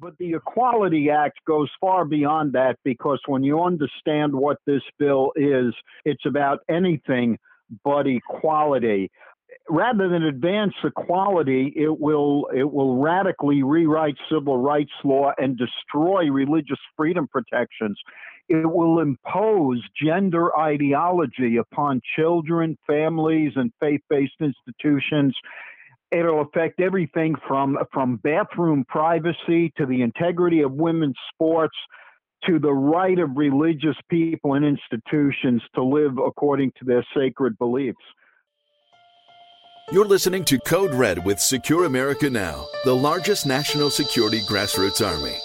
But the Equality Act goes far beyond that because when you understand what this bill is, it's about anything but equality. Rather than advance equality, it will it will radically rewrite civil rights law and destroy religious freedom protections. It will impose gender ideology upon children, families, and faith-based institutions it'll affect everything from from bathroom privacy to the integrity of women's sports to the right of religious people and institutions to live according to their sacred beliefs. You're listening to Code Red with Secure America Now, the largest national security grassroots army.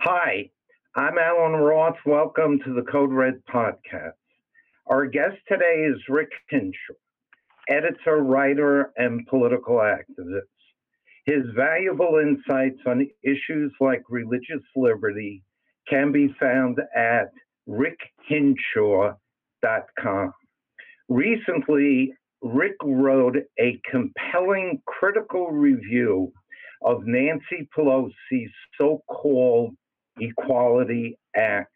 Hi, I'm Alan Roth. Welcome to the Code Red podcast. Our guest today is Rick Hinshaw, editor, writer, and political activist. His valuable insights on issues like religious liberty can be found at rickhinshaw.com. Recently, Rick wrote a compelling critical review of Nancy Pelosi's so called Equality Act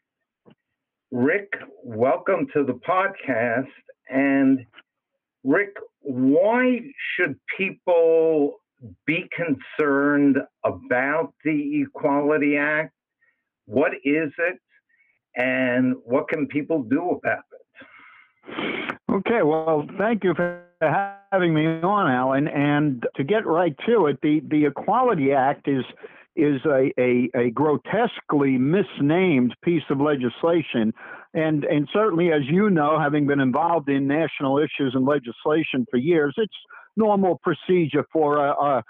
Rick, welcome to the podcast. And Rick, why should people be concerned about the Equality Act? What is it? And what can people do about it? Okay, well, thank you for having me on, Alan. And to get right to it, the, the Equality Act is is a, a, a, grotesquely misnamed piece of legislation. And, and certainly, as you know, having been involved in national issues and legislation for years, it's normal procedure for a, a,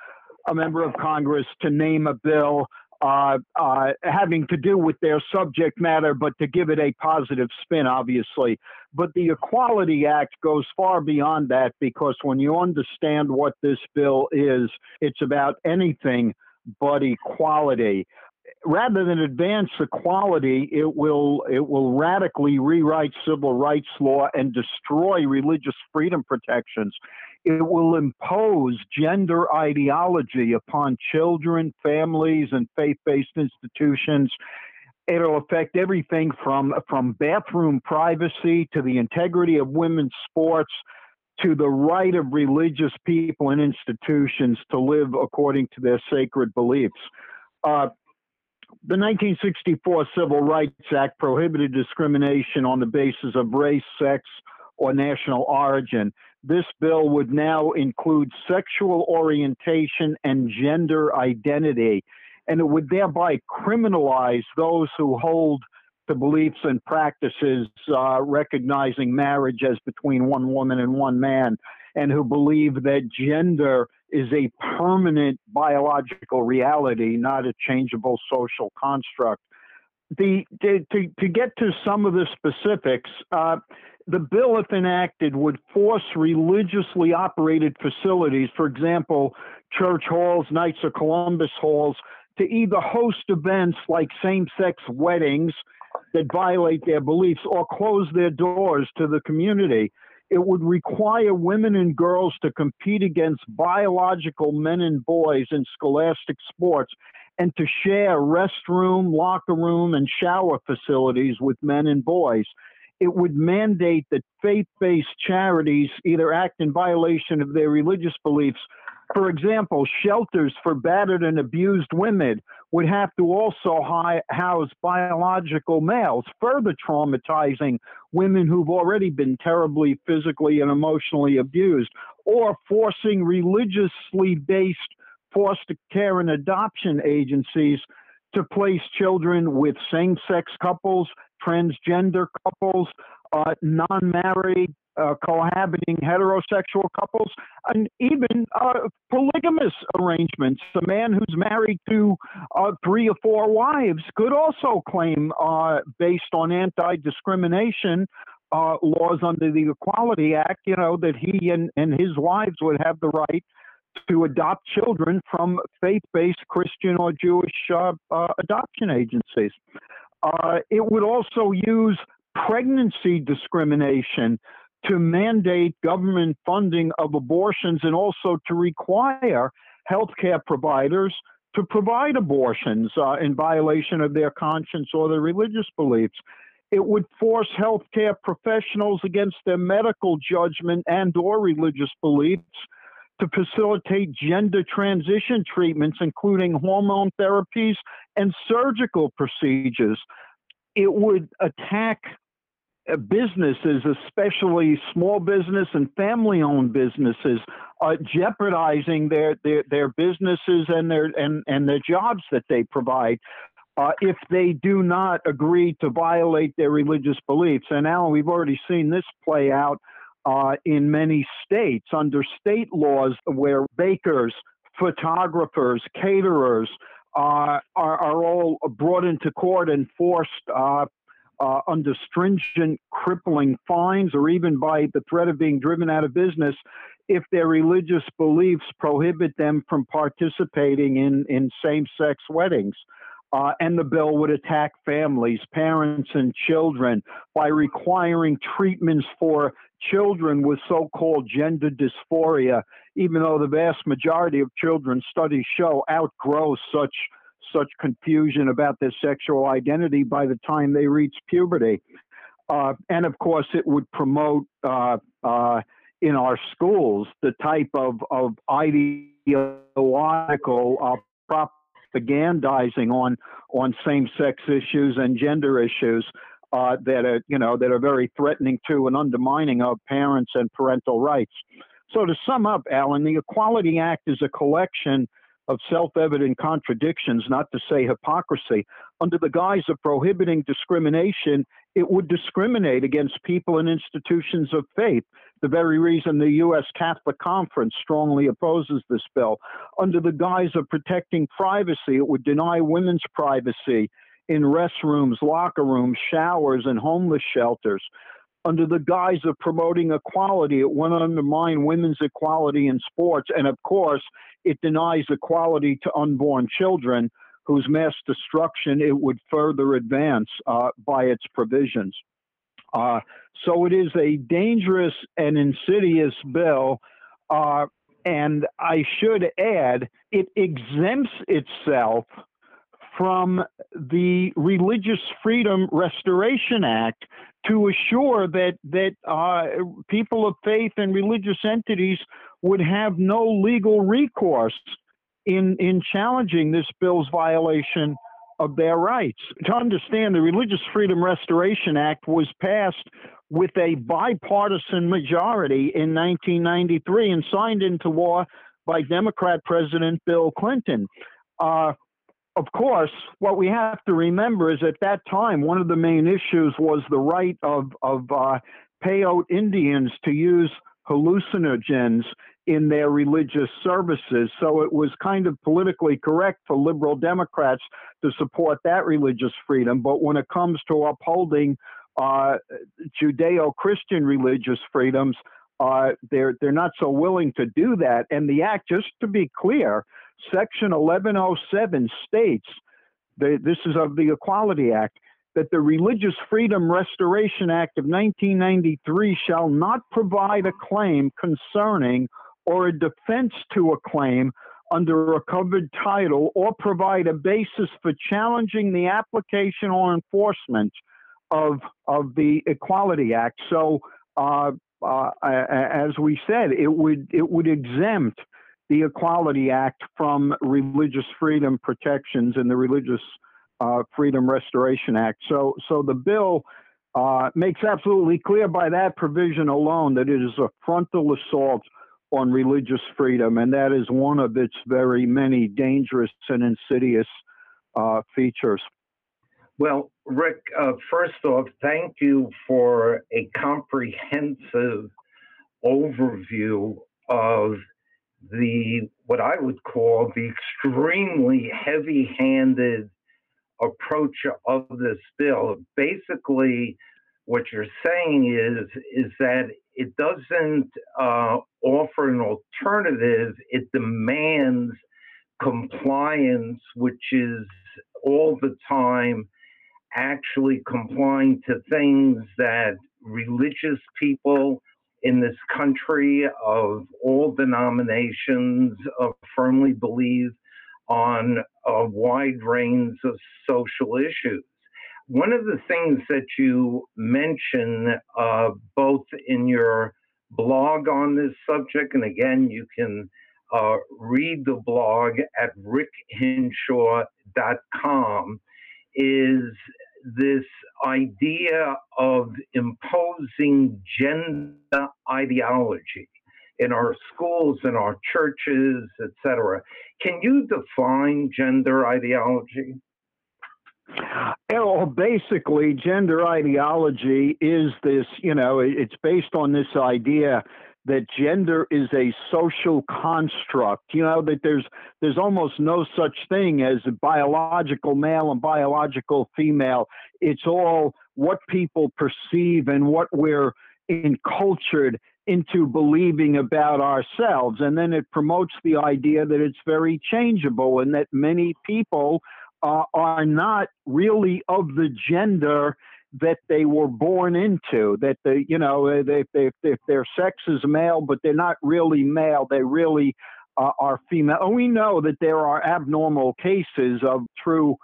a member of Congress to name a bill uh, uh, having to do with their subject matter, but to give it a positive spin, obviously. But the Equality Act goes far beyond that because when you understand what this bill is, it's about anything but equality. Rather than advance equality, it will it will radically rewrite civil rights law and destroy religious freedom protections. It will impose gender ideology upon children, families, and faith-based institutions it'll affect everything from from bathroom privacy to the integrity of women's sports to the right of religious people and institutions to live according to their sacred beliefs. Uh, the 1964 Civil Rights Act prohibited discrimination on the basis of race, sex, or national origin. This bill would now include sexual orientation and gender identity, and it would thereby criminalize those who hold to beliefs and practices uh, recognizing marriage as between one woman and one man, and who believe that gender is a permanent biological reality, not a changeable social construct. The, to, to, to get to some of the specifics, uh, the bill, if enacted, would force religiously operated facilities, for example, church halls, Knights of Columbus halls, to either host events like same sex weddings that violate their beliefs or close their doors to the community. It would require women and girls to compete against biological men and boys in scholastic sports and to share restroom, locker room, and shower facilities with men and boys. It would mandate that faith based charities either act in violation of their religious beliefs for example, shelters for battered and abused women would have to also house biological males, further traumatizing women who've already been terribly physically and emotionally abused, or forcing religiously based foster care and adoption agencies to place children with same sex couples, transgender couples, uh, non married uh, cohabiting heterosexual couples, and even uh, polygamous arrangements. A man who's married to uh, three or four wives could also claim, uh, based on anti discrimination uh, laws under the Equality Act, you know, that he and, and his wives would have the right to adopt children from faith based Christian or Jewish uh, adoption agencies. it would also use pregnancy discrimination to mandate government funding of abortions and also to require healthcare providers to provide abortions uh, in violation of their conscience or their religious beliefs. It would force healthcare professionals against their medical judgment and or religious beliefs to facilitate gender transition treatments, including hormone therapies and surgical procedures. It would attack businesses, especially small business and family owned businesses, are jeopardizing their, their, their businesses and their, and, and their jobs that they provide. Uh, if they do not agree to violate their religious beliefs. And Alan, we've already seen this play out uh, in many states under state laws where bakers, photographers, caterers uh, are, are, all brought into court and forced uh, under stringent, crippling fines, or even by the threat of being driven out of business if their religious beliefs prohibit them from participating in, in same sex weddings. Uh, and the bill would attack families, parents, and children by requiring treatments for children with so called gender dysphoria, even though the vast majority of children studies show outgrow such such confusion about their sexual identity by the time they reach puberty. Uh, and of course, it would promote uh, uh, in our schools the type of, of ideological uh, propagandizing on on same-sex issues and gender issues uh, that are you know that are very threatening to and undermining of parents and parental rights. So to sum up, Alan, the Equality Act is a collection of self evident contradictions, not to say hypocrisy. Under the guise of prohibiting discrimination, it would discriminate against people and institutions of faith, the very reason the U.S. Catholic Conference strongly opposes this bill. Under the guise of protecting privacy, it would deny women's privacy in restrooms, locker rooms, showers, and homeless shelters under the guise of promoting equality. It would undermine women's equality in sports. And of course, it denies equality to unborn children, whose mass destruction it would further advance uh, by its provisions. Uh, so it is a dangerous and insidious bill. Uh, and I should add, it exempts itself from the Religious Freedom Restoration Act to assure that that uh, people of faith and religious entities would have no legal recourse in in challenging this bill's violation of their rights. To understand, the Religious Freedom Restoration Act was passed with a bipartisan majority in 1993 and signed into law by Democrat President Bill Clinton. Uh, of course, what we have to remember is at that time, one of the main issues was the right of, of uh, Paiute Indians to use hallucinogens in their religious services. So it was kind of politically correct for liberal Democrats to support that religious freedom. But when it comes to upholding uh, Judeo Christian religious freedoms, uh, they're, they're not so willing to do that. And the act, just to be clear, Section 1107 states, this is of the Equality Act, that the Religious Freedom Restoration Act of 1993 shall not provide a claim concerning or a defense to a claim under a covered title or provide a basis for challenging the application or enforcement of of the Equality Act. So, uh, uh, as we said, it would it would exempt the Equality Act from religious freedom protections in the Religious uh, Freedom Restoration Act. So, so the bill uh, makes absolutely clear by that provision alone that it is a frontal assault on religious freedom, and that is one of its very many dangerous and insidious uh, features. Well, Rick, uh, first off, thank you for a comprehensive overview of the what I would call the extremely heavy-handed approach of this bill. Basically, what you're saying is is that it doesn't uh, offer an alternative. It demands compliance, which is all the time actually complying to things that religious people in this country of all denominations uh, firmly believe on a wide range of social issues. One of the things that you mention uh, both in your blog on this subject, and again, you can uh, read the blog at rickhinshaw.com, is this idea of imposing gender ideology in our schools, in our churches, etc. Can you define gender ideology? Well, basically, gender ideology is this, you know, it's based on this idea that gender is a social construct. You know that there's there's almost no such thing as a biological male and biological female. It's all what people perceive and what we're encultured into believing about ourselves. And then it promotes the idea that it's very changeable and that many people uh, are not really of the gender that they were born into. That they, you know, they, they, if their sex is male, but they're not really male, they really uh, are female. And we know that there are abnormal cases of true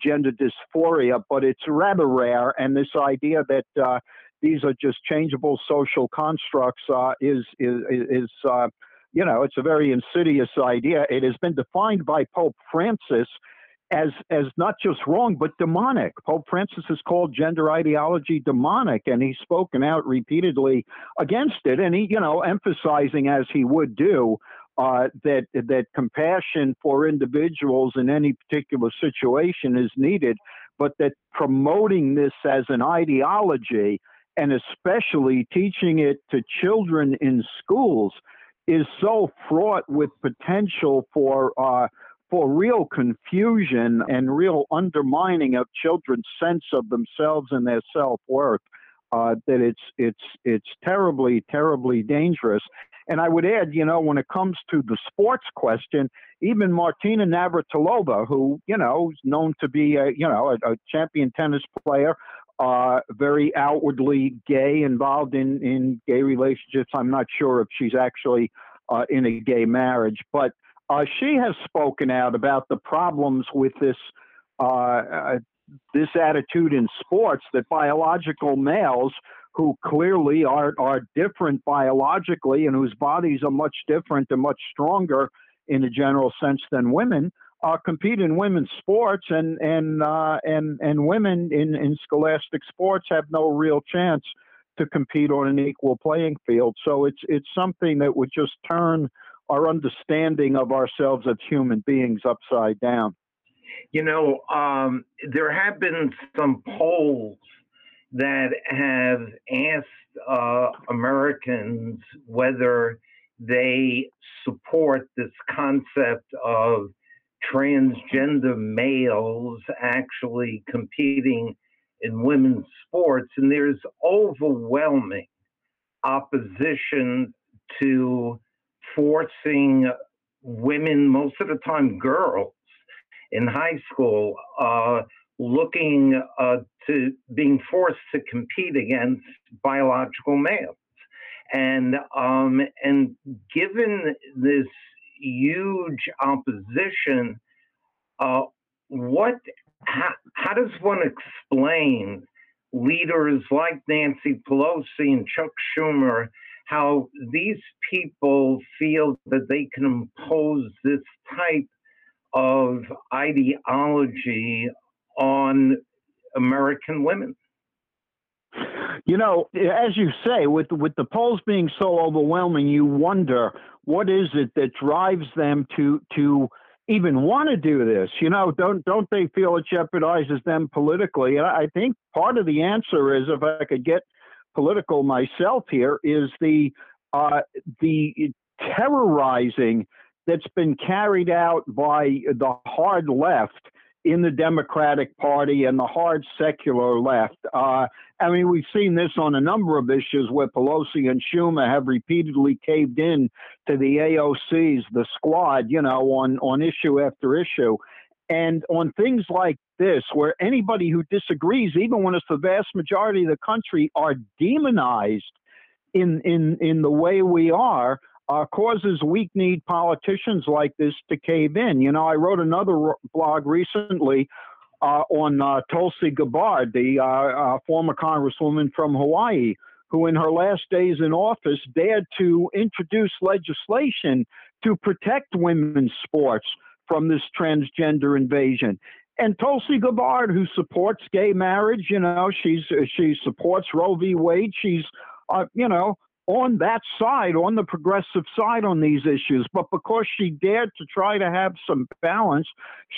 gender dysphoria, but it's rather rare. And this idea that uh, these are just changeable social constructs uh, is is is. Uh, you know, it's a very insidious idea. It has been defined by Pope Francis as as not just wrong but demonic. Pope Francis has called gender ideology demonic, and he's spoken out repeatedly against it. And he, you know, emphasizing as he would do uh, that that compassion for individuals in any particular situation is needed, but that promoting this as an ideology and especially teaching it to children in schools is so fraught with potential for uh, for real confusion and real undermining of children's sense of themselves and their self worth. Uh, that it's it's it's terribly terribly dangerous. And I would add, you know, when it comes to the sports question, even Martina Navratilova, who you know is known to be a you know a, a champion tennis player, uh, very outwardly gay, involved in in gay relationships. I'm not sure if she's actually uh, in a gay marriage, but uh, she has spoken out about the problems with this uh, uh, this attitude in sports that biological males who clearly are are different biologically and whose bodies are much different and much stronger in a general sense than women uh, compete in women's sports and and uh, and and women in in scholastic sports have no real chance to compete on an equal playing field. So it's it's something that would just turn our understanding of ourselves as human beings upside down. You know, um, there have been some polls that have asked uh, Americans whether they support this concept of transgender males actually competing in women's sports, and there's overwhelming opposition to forcing women, most of the time girls, in high school, uh, looking uh, to being forced to compete against biological males. And um, and given this huge opposition, uh, what how, how does one explain leaders like Nancy Pelosi and Chuck Schumer how these people feel that they can impose this type of ideology on American women. You know, as you say, with with the polls being so overwhelming, you wonder what is it that drives them to to even want to do this. You know, don't don't they feel it jeopardizes them politically? And I think part of the answer is, if I could get political myself here is the uh, the terrorizing that's been carried out by the hard left in the Democratic Party and the hard secular left. Uh, I mean, we've seen this on a number of issues where Pelosi and Schumer have repeatedly caved in to the AOCs, the squad, you know, on, on issue after issue. And on things like this, where anybody who disagrees, even when it's the vast majority of the country, are demonized, in in in the way we are uh, causes weak-kneed politicians like this to cave in. You know, I wrote another blog recently uh, on uh, Tulsi Gabbard, the uh, uh, former congresswoman from Hawaii, who in her last days in office dared to introduce legislation to protect women's sports from this transgender invasion. And Tulsi Gabbard, who supports gay marriage, you know, she's she supports Roe v. Wade. She's, uh, you know, on that side, on the progressive side on these issues. But because she dared to try to have some balance,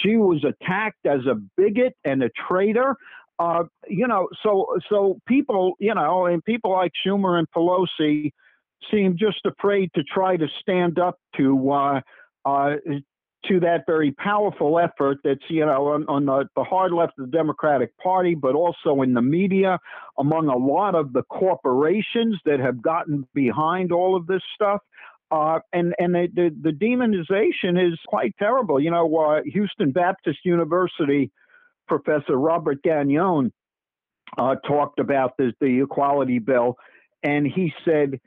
she was attacked as a bigot and a traitor. Uh, you know, so so people, you know, and people like Schumer and Pelosi seem just afraid to try to stand up to uh, uh, to that very powerful effort that's, you know, on, on the, the, hard left of the Democratic Party, but also in the media, among a lot of the corporations that have gotten behind all of this stuff. Uh, and and the, the, the, demonization is quite terrible. You know, uh, Houston Baptist University professor Robert Gagnon uh, talked about this, the equality bill, and he said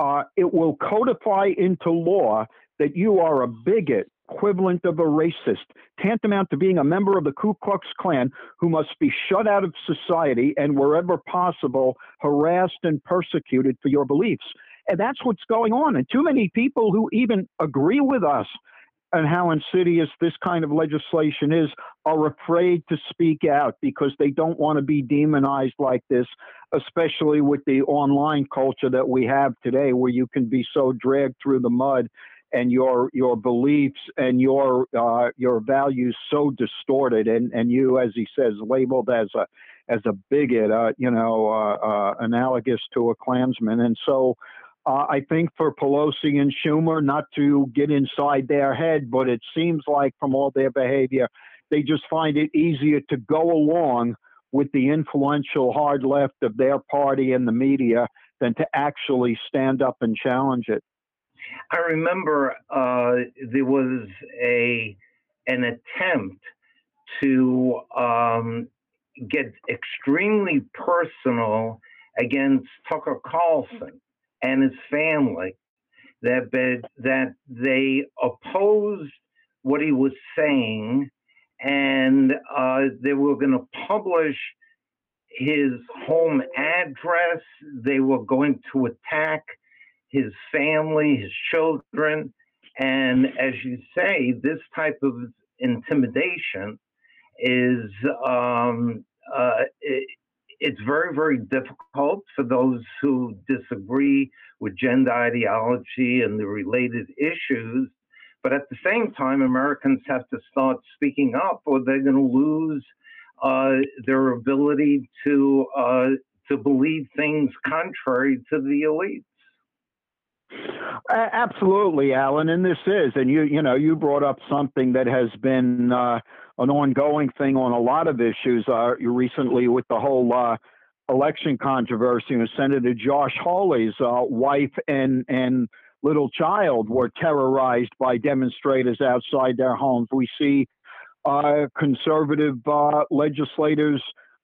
uh, it will codify into law that you are a bigot equivalent of a racist, tantamount to being a member of the Ku Klux Klan who must be shut out of society and, wherever possible, harassed and persecuted for your beliefs. And that's what's going on. And too many people who even agree with us and how insidious this kind of legislation is are afraid to speak out because they don't want to be demonized like this, especially with the online culture that we have today, where you can be so dragged through the mud and your your beliefs and your uh, your values so distorted, and and you, as he says, labeled as a as a bigot, uh, you know, uh, uh analogous to a Klansman, and so. Uh, I think for Pelosi and Schumer, not to get inside their head, but it seems like from all their behavior, they just find it easier to go along with the influential hard left of their party and the media than to actually stand up and challenge it. I remember uh, there was a an attempt to um, get extremely personal against Tucker Carlson and his family. That that they opposed what he was saying, and uh, they were going to publish his home address. They were going to attack his family, his children. And as you say, this type of intimidation is um, uh, it, it's very, very difficult for those who disagree with gender ideology and the related issues. But at the same time, Americans have to start speaking up, or they're going to lose uh, their ability to uh, to believe things contrary to the elite. Absolutely, Alan, and this is, and you you know you brought up something that has been uh, an ongoing thing on a lot of issues. Uh, recently, with the whole uh, election controversy, and Senator Josh Hawley's uh, wife and and little child were terrorized by demonstrators outside their homes. We see uh, conservative uh, legislators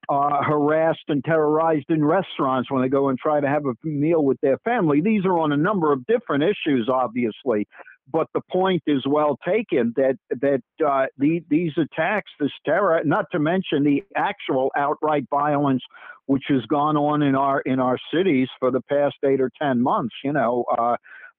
uh, harassed and terrorized in restaurants when they go and try to have a meal with their family. These are on a number of different issues, obviously, but the point is well taken that that uh, the, these attacks, this terror, not to mention the actual outright violence which has gone on in our in our cities for the past eight or ten months. You know, uh,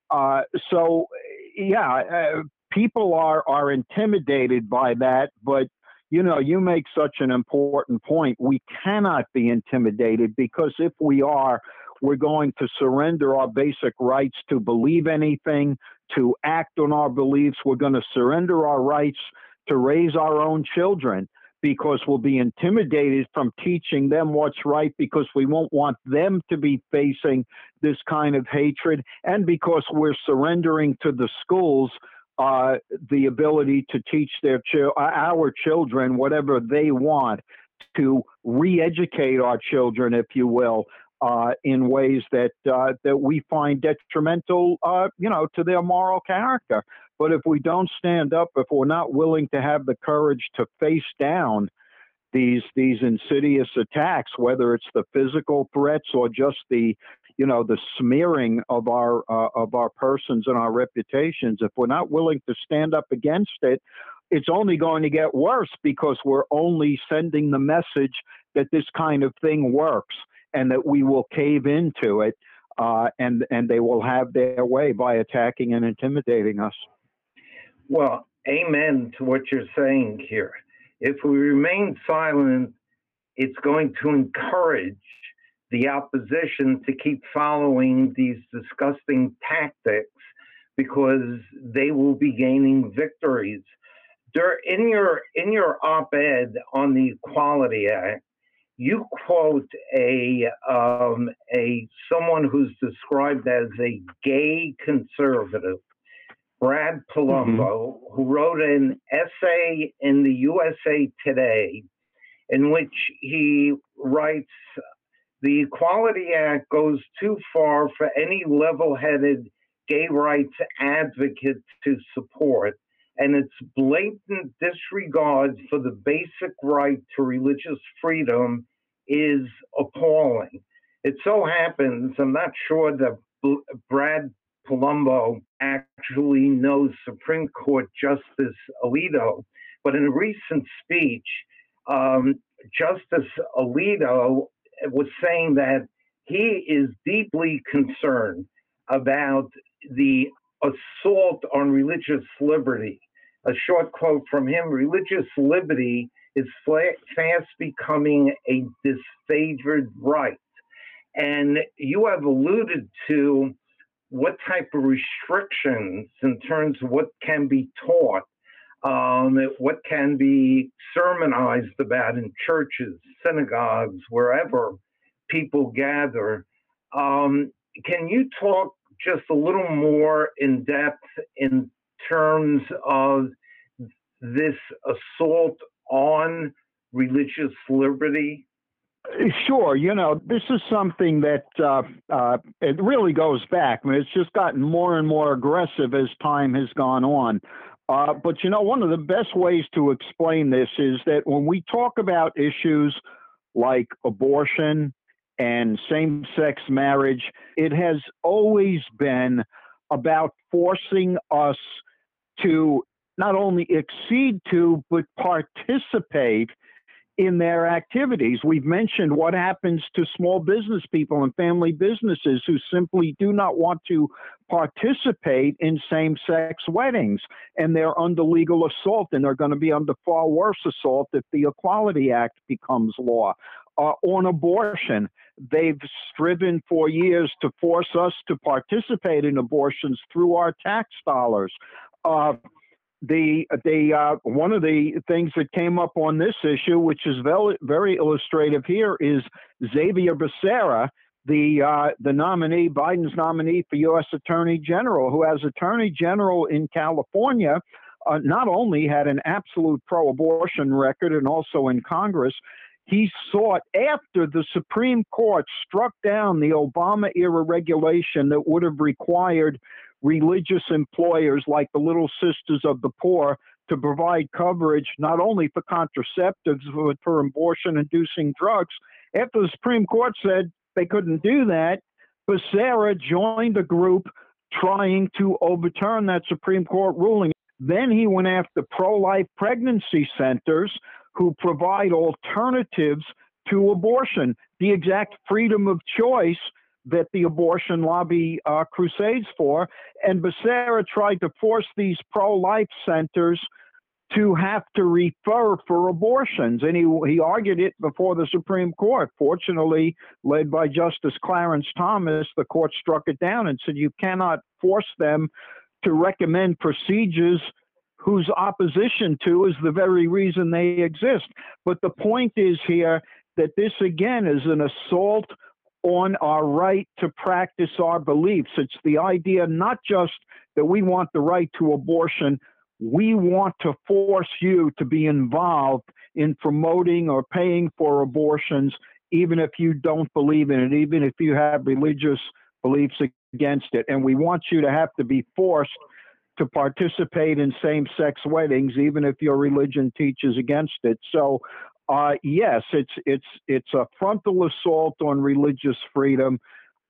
uh so yeah, uh, people are are intimidated by that, but you know, you make such an important point. We cannot be intimidated because if we are, we're going to surrender our basic rights to believe anything, to act on our beliefs. We're going to surrender our rights to raise our own children because we'll be intimidated from teaching them what's right because we won't want them to be facing this kind of hatred and because we're surrendering to the schools uh, the ability to teach their ch- our children whatever they want to re-educate our children, if you will, uh, in ways that uh, that we find detrimental, uh, you know, to their moral character. But if we don't stand up, if we're not willing to have the courage to face down these these insidious attacks, whether it's the physical threats or just the you know, the smearing of our uh, of our persons and our reputations. If we're not willing to stand up against it, it's only going to get worse because we're only sending the message that this kind of thing works and that we will cave into it, uh, and and they will have their way by attacking and intimidating us. Well, amen to what you're saying here. If we remain silent, it's going to encourage the opposition to keep following these disgusting tactics because they will be gaining victories. In your in your op-ed on the Equality Act, you quote a um, a someone who's described as a gay conservative, Brad Polumbo, mm-hmm. who wrote an essay in the USA Today in which he writes the Equality Act goes too far for any level headed gay rights advocate to support, and its blatant disregard for the basic right to religious freedom is appalling. It so happens, I'm not sure that Brad Polumbo actually knows Supreme Court Justice Alito, but in a recent speech, um, Justice Alito was saying that he is deeply concerned about the assault on religious liberty. A short quote from him religious liberty is fast becoming a disfavored right. And you have alluded to what type of restrictions in terms of what can be taught um, what can be sermonized about in churches, synagogues, wherever people gather. Um, can you talk just a little more in depth in terms of this assault on religious liberty? Sure. You know, this is something that uh, uh, it really goes back. I mean, it's just gotten more and more aggressive as time has gone on. Uh, but you know, one of the best ways to explain this is that when we talk about issues like abortion and same sex marriage, it has always been about forcing us to not only accede to, but participate in their activities. We've mentioned what happens to small business people and family businesses who simply do not want to participate in same sex weddings and they're under legal assault and they're going to be under far worse assault if the Equality Act becomes law. Uh, on abortion, they've striven for years to force us to participate in abortions through our tax dollars. Uh, the the uh, one of the things that came up on this issue, which is very very illustrative here, is Xavier Becerra, the uh, the nominee, Biden's nominee for U.S. Attorney General, who as Attorney General in California. Uh, not only had an absolute pro-abortion record and also in Congress, he sought after the Supreme Court struck down the Obama era regulation that would have required religious employers like the Little Sisters of the Poor to provide coverage not only for contraceptives but for abortion inducing drugs. After the Supreme Court said they couldn't do that, Becerra joined a group trying to overturn that Supreme Court ruling. Then he went after pro life pregnancy centers who provide alternatives to abortion, the exact freedom of choice that the abortion lobby uh, crusades for. And Becerra tried to force these pro life centers to have to refer for abortions. And he, he argued it before the Supreme Court. Fortunately, led by Justice Clarence Thomas, the court struck it down and said you cannot force them to recommend procedures whose opposition to is the very reason they exist. But the point is here that this again is an assault on our right to practice our beliefs. It's the idea not just that we want the right to abortion, we want to force you to be involved in promoting or paying for abortions, even if you don't believe in it, even if you have religious beliefs against it. And we want you to have to be forced to participate in same sex weddings, even if your religion teaches against it. So uh, yes, it's it's it's a frontal assault on religious freedom.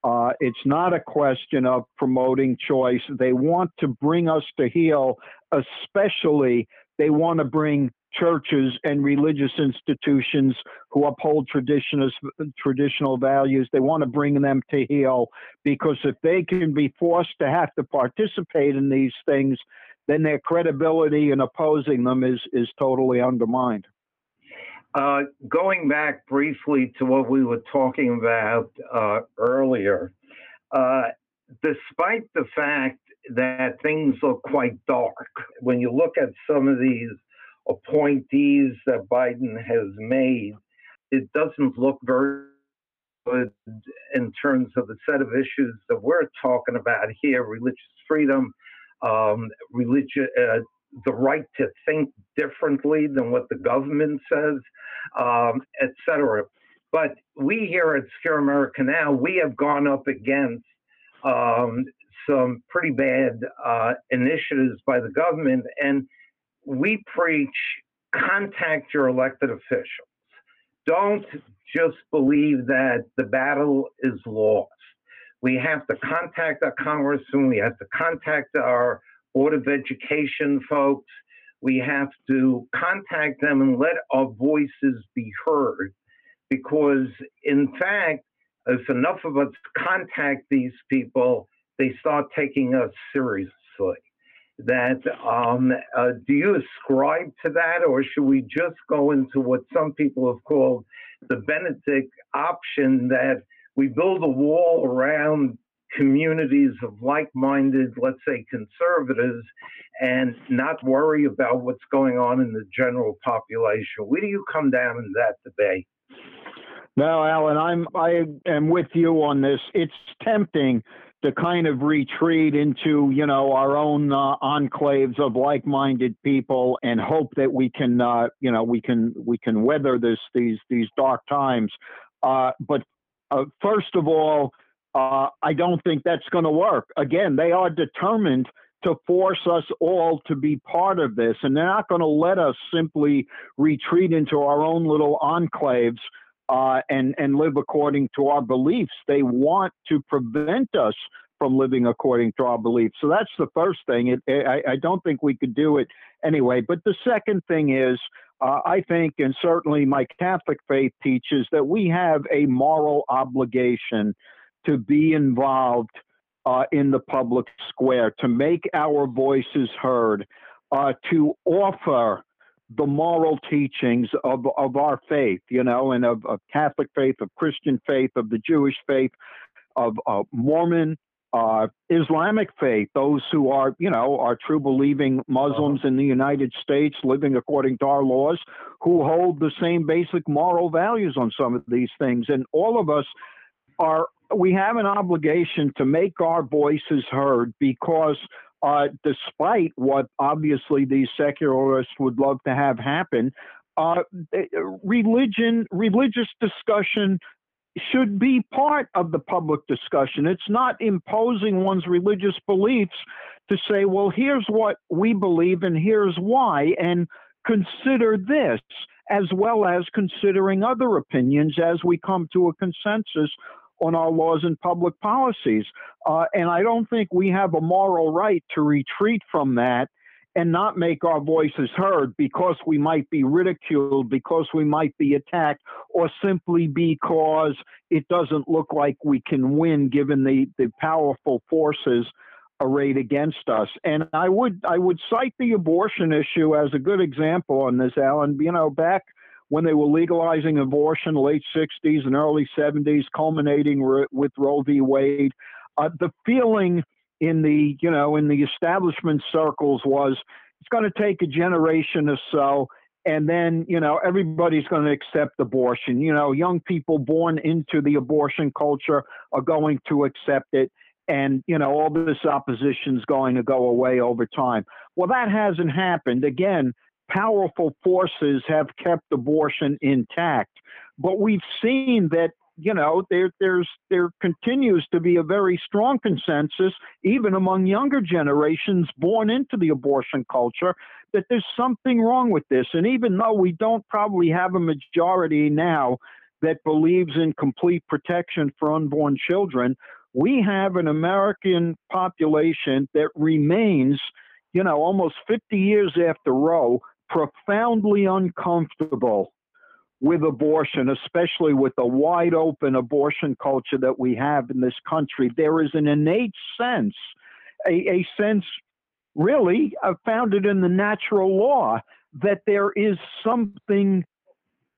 Uh, it's not a question of promoting choice. They want to bring us to heel, especially they want to bring churches and religious institutions who uphold traditional traditional values. They want to bring them to heel because if they can be forced to have to participate in these things, then their credibility in opposing them is is totally undermined. Uh, going back briefly to what we were talking about uh, earlier, uh, despite the fact that things look quite dark, when you look at some of these appointees that Biden has made, it doesn't look very good in terms of the set of issues that we're talking about here religious freedom, um, religion, uh, the right to think differently than what the government says, um, etc. But we here at Secure America Now, we have gone up against um, some pretty bad uh, initiatives by the government, and we preach contact your elected officials. Don't just believe that the battle is lost. We have to contact our congressman, we have to contact our Board of Education folks. We have to contact them and let our voices be heard because, in fact, if enough of us contact these people, they start taking us seriously. That um, uh, do you ascribe to that, or should we just go into what some people have called the Benedict option that we build a wall around communities of like minded, let's say conservatives, and not worry about what's going on in the general population. Where do you come down in that debate? No, Alan, I'm I am with you on this. It's tempting to kind of retreat into you know our own uh, enclaves of like-minded people and hope that we can uh, you know we can we can weather this these these dark times. Uh, but uh, first of all, uh, I don't think that's going to work. Again, they are determined to force us all to be part of this, and they're not going to let us simply retreat into our own little enclaves uh, and and live according to our beliefs. They want to prevent us from living according to our beliefs. So that's the first thing. It, I, I don't think we could do it anyway. But the second thing is, uh, I think, and certainly my Catholic faith teaches that we have a moral obligation to be involved uh, in the public square, to make our voices heard, uh, to offer the moral teachings of, of our faith, you know, and of, of Catholic faith, of Christian faith, of the Jewish faith, of, Mormon, uh, Islamic faith, those who are, you know, are true believing Muslims in the United States living according to our laws, who hold the same basic moral values on some of these things. And all of us are we have an obligation to make our voices heard because uh, despite what obviously these secularists would love to have happen, uh, religion, religious discussion should be part of the public discussion. It's not imposing one's religious beliefs to say, well, here's what we believe and here's why, and consider this, as well as considering other opinions as we come to a consensus on our laws and public policies. Uh, and I don't think we have a moral right to retreat from that and not make our voices heard because we might be ridiculed, because we might be attacked, or simply because it doesn't look like we can win given the, the powerful forces arrayed against us. And I would I would cite the abortion issue as a good example on this, Alan. You know, back when they were legalizing abortion, late 60s and early 70s, culminating re- with Roe v. Wade. Uh, the feeling in the you know in the establishment circles was it's going to take a generation or so and then you know everybody's going to accept abortion you know young people born into the abortion culture are going to accept it and you know all this opposition is going to go away over time well that hasn't happened again powerful forces have kept abortion intact. But we've seen that you know there there's there continues to be a very strong consensus even among younger generations born into the abortion culture that there's something wrong with this and even though we don't probably have a majority now that believes in complete protection for unborn children we have an American population that remains, you know, almost 50 years after Roe, profoundly uncomfortable with abortion, especially with the wide open abortion culture that we have in this country. There is an innate sense, a, a sense really uh, founded in the natural law, that there is something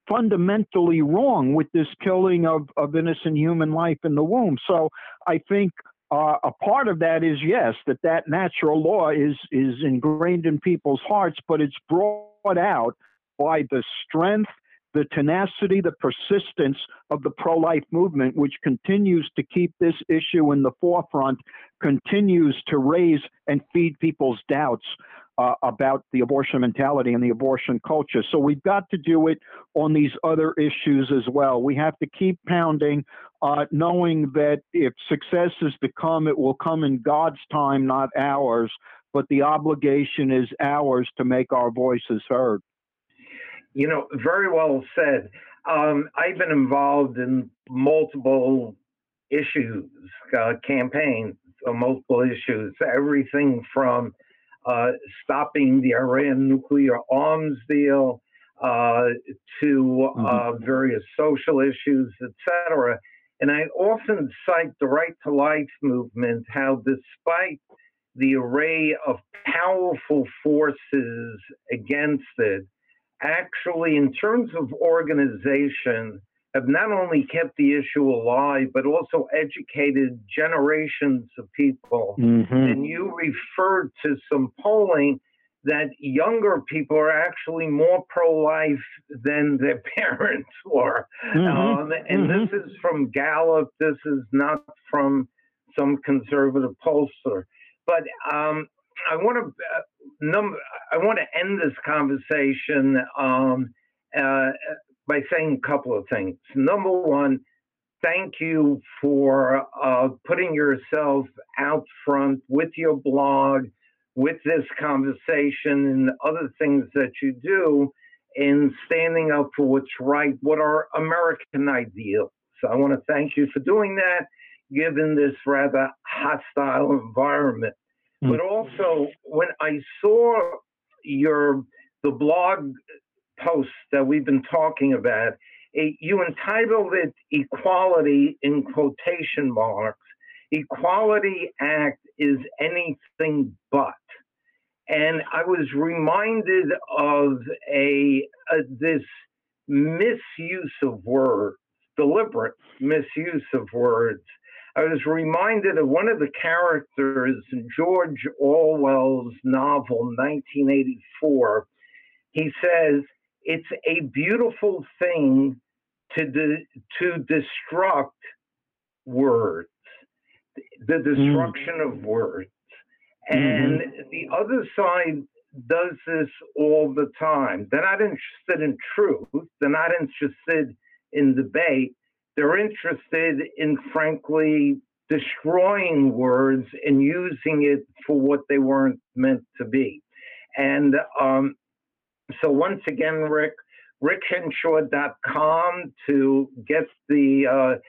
fundamentally wrong with this killing of, of innocent human life in the womb. So I think uh, a part of that is yes, that that natural law is is ingrained in people's hearts, but it's brought out by the strength, the tenacity, the persistence of the pro-life movement, which continues to keep this issue in the forefront, continues to raise and feed people's doubts uh, about the abortion mentality and the abortion culture. So we've got to do it on these other issues as well. We have to keep pounding, uh, knowing that if success is to come, it will come in God's time, not ours. But the obligation is ours to make our voices heard. You know, very well said. Um, I've been involved in multiple issues, uh, campaigns, multiple issues, everything from uh, stopping the Iran nuclear arms deal uh, to uh, mm-hmm. various social issues, etc. And I often cite the Right to Life movement, how despite the array of powerful forces against it, actually, in terms of organization, have not only kept the issue alive, but also educated generations of people. Mm-hmm. And you referred to some polling that younger people are actually more pro life than their parents were. Mm-hmm. Um, and mm-hmm. this is from Gallup, this is not from some conservative pollster. But um, I want to uh, num- I want to end this conversation um, uh, by saying a couple of things. Number one, thank you for uh, putting yourself out front with your blog, with this conversation, and other things that you do in standing up for what's right, what are American ideals. So I want to thank you for doing that, given this rather hostile environment. Mm-hmm. But also, when I saw your the blog post that we've been talking about, you entitled it Equality in quotation marks. Equality Act is anything but. And I was reminded of a, a this misuse of words, deliberate misuse of words. I was reminded of one of the characters in George Orwell's novel 1984. He says, it's a beautiful thing to de- to destruct words, the mm. destruction mm. of words, and mm-hmm. the other side does this all the time. They're not interested in truth. They're not interested in debate. They're interested in, frankly, destroying words and using it for what they weren't meant to be. And um, so once again, Rick, rickhenshaw.com to get the uh,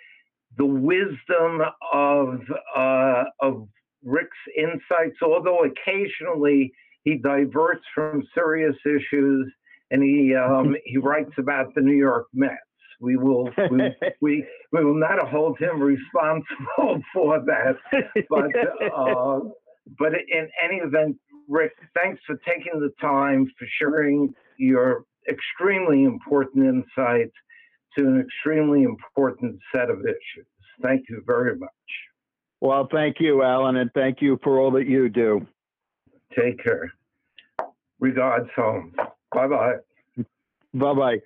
the wisdom of uh, of Rick's insights. Although occasionally he diverts from serious issues and he um, he writes about the New York Mets. We will we, we, we will not hold him responsible for that, but uh, but in any event, Rick, thanks for taking the time for sharing your extremely important insights to an extremely important set of issues. Thank you very much. Well, thank you, Alan, and thank you for all that you do. Take care. Regards home. Bye bye. Bye bye.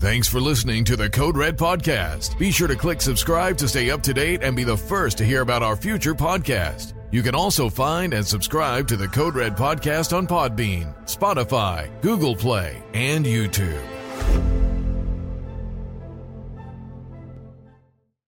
Thanks for listening to the Code Red Podcast. Be sure to click subscribe to stay up to date and be the first to hear about our future podcast. You can also find and subscribe to the Code Red Podcast on Podbean, Spotify, Google Play, and YouTube.